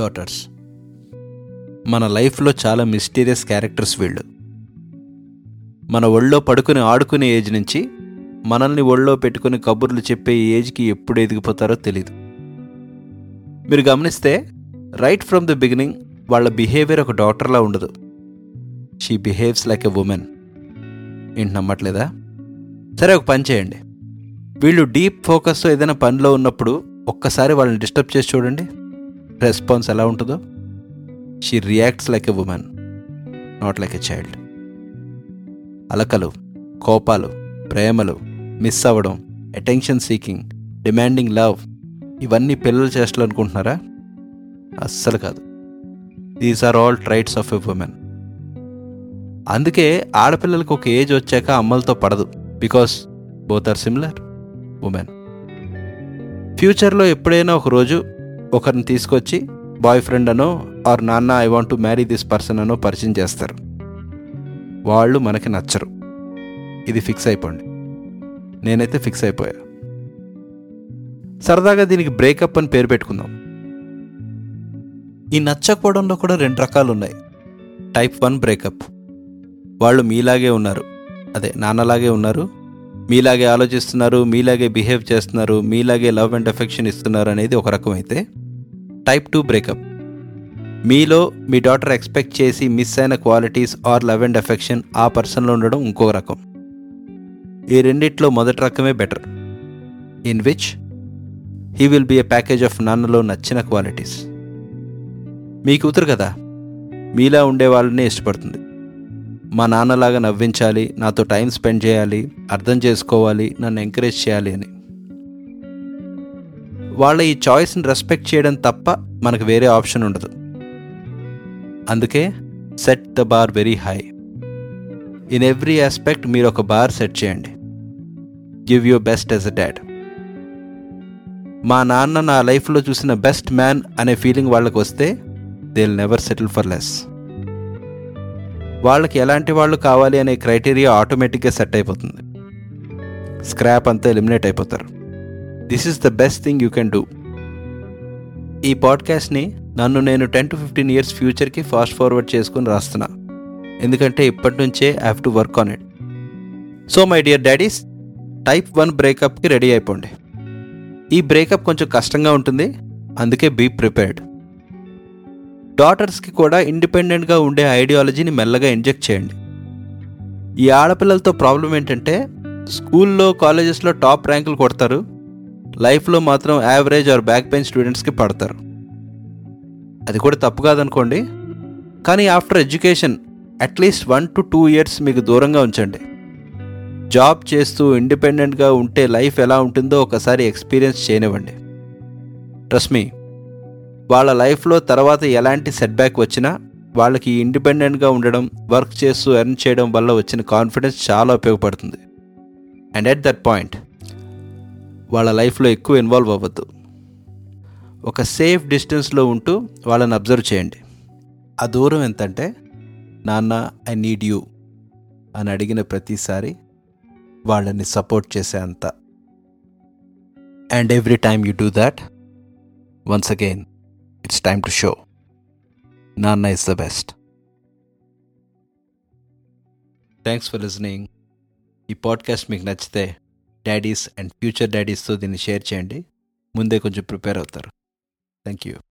Daughters మన లైఫ్లో చాలా మిస్టీరియస్ క్యారెక్టర్స్ వీళ్ళు. మన ఒళ్ళో పడుకుని ఆడుకునే ఏజ్ నుంచి మనల్ని ఒళ్ళో పెట్టుకుని కబుర్లు చెప్పే ఏజ్కి ఎప్పుడు ఎదిగిపోతారో తెలీదు. మీరు గమనిస్తే రైట్ ఫ్రమ్ ద బిగినింగ్ వాళ్ళ బిహేవియర్ ఒక డాక్టర్లా ఉండదు. She behaves like a woman ఏంటి నమ్మట్లేదా? సరే ఒక పని చేయండి. వీళ్ళు డీప్ ఫోకస్తో ఏదైనా పనిలో ఉన్నప్పుడు ఒక్కసారి వాళ్ళని డిస్టర్బ్ చేసి చూడండి. రెస్పాన్స్ ఎలా ఉంటుందో? She reacts like a woman not like a child అలకలు కోపాలు ప్రేమలు మిస్ అవ్వడం అటెన్షన్ సీకింగ్ డిమాండింగ్ లవ్ ఇవన్నీ పిల్లలు చేష్టలు అనుకుంటున్నారా? అస్సలు కాదు. These are all traits of a woman అందుకే ఆడపిల్లలకు ఒక ఏజ్ వచ్చాక అమ్మలతో పడదు because both are similar women ఫ్యూచర్లో ఎప్పుడైనా ఒక రోజు ఒకరిని తీసుకొచ్చి బాయ్ ఫ్రెండ్ అనో ఆర్ నాన్న I want to marry this person అనో పరిచయం చేస్తారు. వాళ్ళు మనకి నచ్చరు. ఇది ఫిక్స్ అయిపోండి. నేనైతే ఫిక్స్ అయిపోయా. సరదాగా దీనికి బ్రేకప్ అని పేరు పెట్టుకుందాం. ఈ నచ్చకపోవడంలో కూడా రెండు రకాలు ఉన్నాయి టైప్ వన్ బ్రేకప్. వాళ్ళు మీలాగే ఉన్నారు. అదే నాన్నలాగే ఉన్నారు. మీలాగే ఆలోచిస్తున్నారు మీలాగే బిహేవ్ చేస్తున్నారు మీలాగే లవ్ అండ్ అఫెక్షన్ ఇస్తున్నారు అనేది ఒక రకం అయితే టైప్ టూ బ్రేకప్. మీలో మీ డాటర్ ఎక్స్పెక్ట్ చేసి మిస్ అయిన qualities or love and affection ఆ పర్సన్లో ఉండడం ఇంకో రకం. ఈ రెండిట్లో మొదటి రకమే better. In which he will be a package of నాన్నలో నచ్చిన క్వాలిటీస్. మీ కూతురు కదా? మీలా ఉండే వాళ్ళనే ఇష్టపడుతుంది. మా నాన్నలాగా నవ్వించాలి నాతో టైం స్పెండ్ చేయాలి అర్థం చేసుకోవాలి నన్ను ఎంకరేజ్ చేయాలి అని. వాళ్ళ ఈ చాయిస్ని రెస్పెక్ట్ చేయడం తప్ప మనకు వేరే ఆప్షన్ ఉండదు. అందుకే set the bar very high in every aspect మీరు ఒక బార్ సెట్ చేయండి. Give you best as a dad మా నాన్న నా లైఫ్లో చూసిన బెస్ట్ మ్యాన్ అనే ఫీలింగ్ వాళ్ళకి వస్తే they will never settle for less వాళ్ళకి ఎలాంటి వాళ్ళు కావాలి అనే క్రైటీరియా ఆటోమేటిక్గా సెట్ అయిపోతుంది. స్క్రాప్ అంతా ఎలిమినేట్ అయిపోతారు. This is the best thing you can do. ఈ పాడ్కాస్ట్ని నన్ను నేను టెన్ టు ఫిఫ్టీన్ ఇయర్స్ ఫ్యూచర్కి ఫాస్ట్ ఫార్వర్డ్ చేసుకుని రాస్తున్నా. ఎందుకంటే ఇప్పటి నుంచే I have to work on it. So my dear daddies type one బ్రేకప్కి ready అయిపోండి. ఈ బ్రేకప్ కొంచెం కష్టంగా ఉంటుంది అందుకే బీ ప్రిపేర్డ్. డాటర్స్కి కూడా ఇండిపెండెంట్గా ఉండే ఐడియాలజీని మెల్లగా ఇంజెక్ట్ చేయండి. ఈ ఆడపిల్లలతో ప్రాబ్లం ఏంటంటే స్కూల్లో కాలేజెస్లో టాప్ ర్యాంకులు కొడతారు లైఫ్లో మాత్రం యావరేజ్ ఆర్ బ్యాక్ పెయిన్ స్టూడెంట్స్కి పడతారు. అది కూడా తప్పు కాదనుకోండి. కానీ after education at least one to two years మీకు దూరంగా ఉంచండి. జాబ్ చేస్తూ ఇండిపెండెంట్గా ఉంటే లైఫ్ ఎలా ఉంటుందో ఒకసారి ఎక్స్పీరియన్స్ చేయనివ్వండి. ట్రస్మీ వాళ్ళ లైఫ్లో తర్వాత ఎలాంటి సెట్బ్యాక్ వచ్చినా వాళ్ళకి ఇండిపెండెంట్గా ఉండడం వర్క్ చేస్తూ ఎర్న్ చేయడం వల్ల వచ్చిన కాన్ఫిడెన్స్ చాలా ఉపయోగపడుతుంది. అండ్ ఎట్ దట్ పాయింట్ వాళ్ళ లైఫ్లో ఎక్కువ ఇన్వాల్వ్ అవ్వద్దు. ఒక సేఫ్ డిస్టెన్స్లో ఉంటూ వాళ్ళని అబ్జర్వ్ చేయండి. ఆ దూరం ఎంతంటే నాన్న ఐ నీడ్ యూ అని అడిగిన ప్రతిసారి వాళ్ళని సపోర్ట్ చేసే అంత. And every time you do that once again it's time to show. నాన్న is the best. Thanks for listening. ఈ పాడ్కాస్ట్ మీకు నచ్చితే డాడీస్ అండ్ ఫ్యూచర్ డాడీస్తో దీన్ని షేర్ చేయండి. ముందే కొంచెం ప్రిపేర్ అవుతారు. Thank you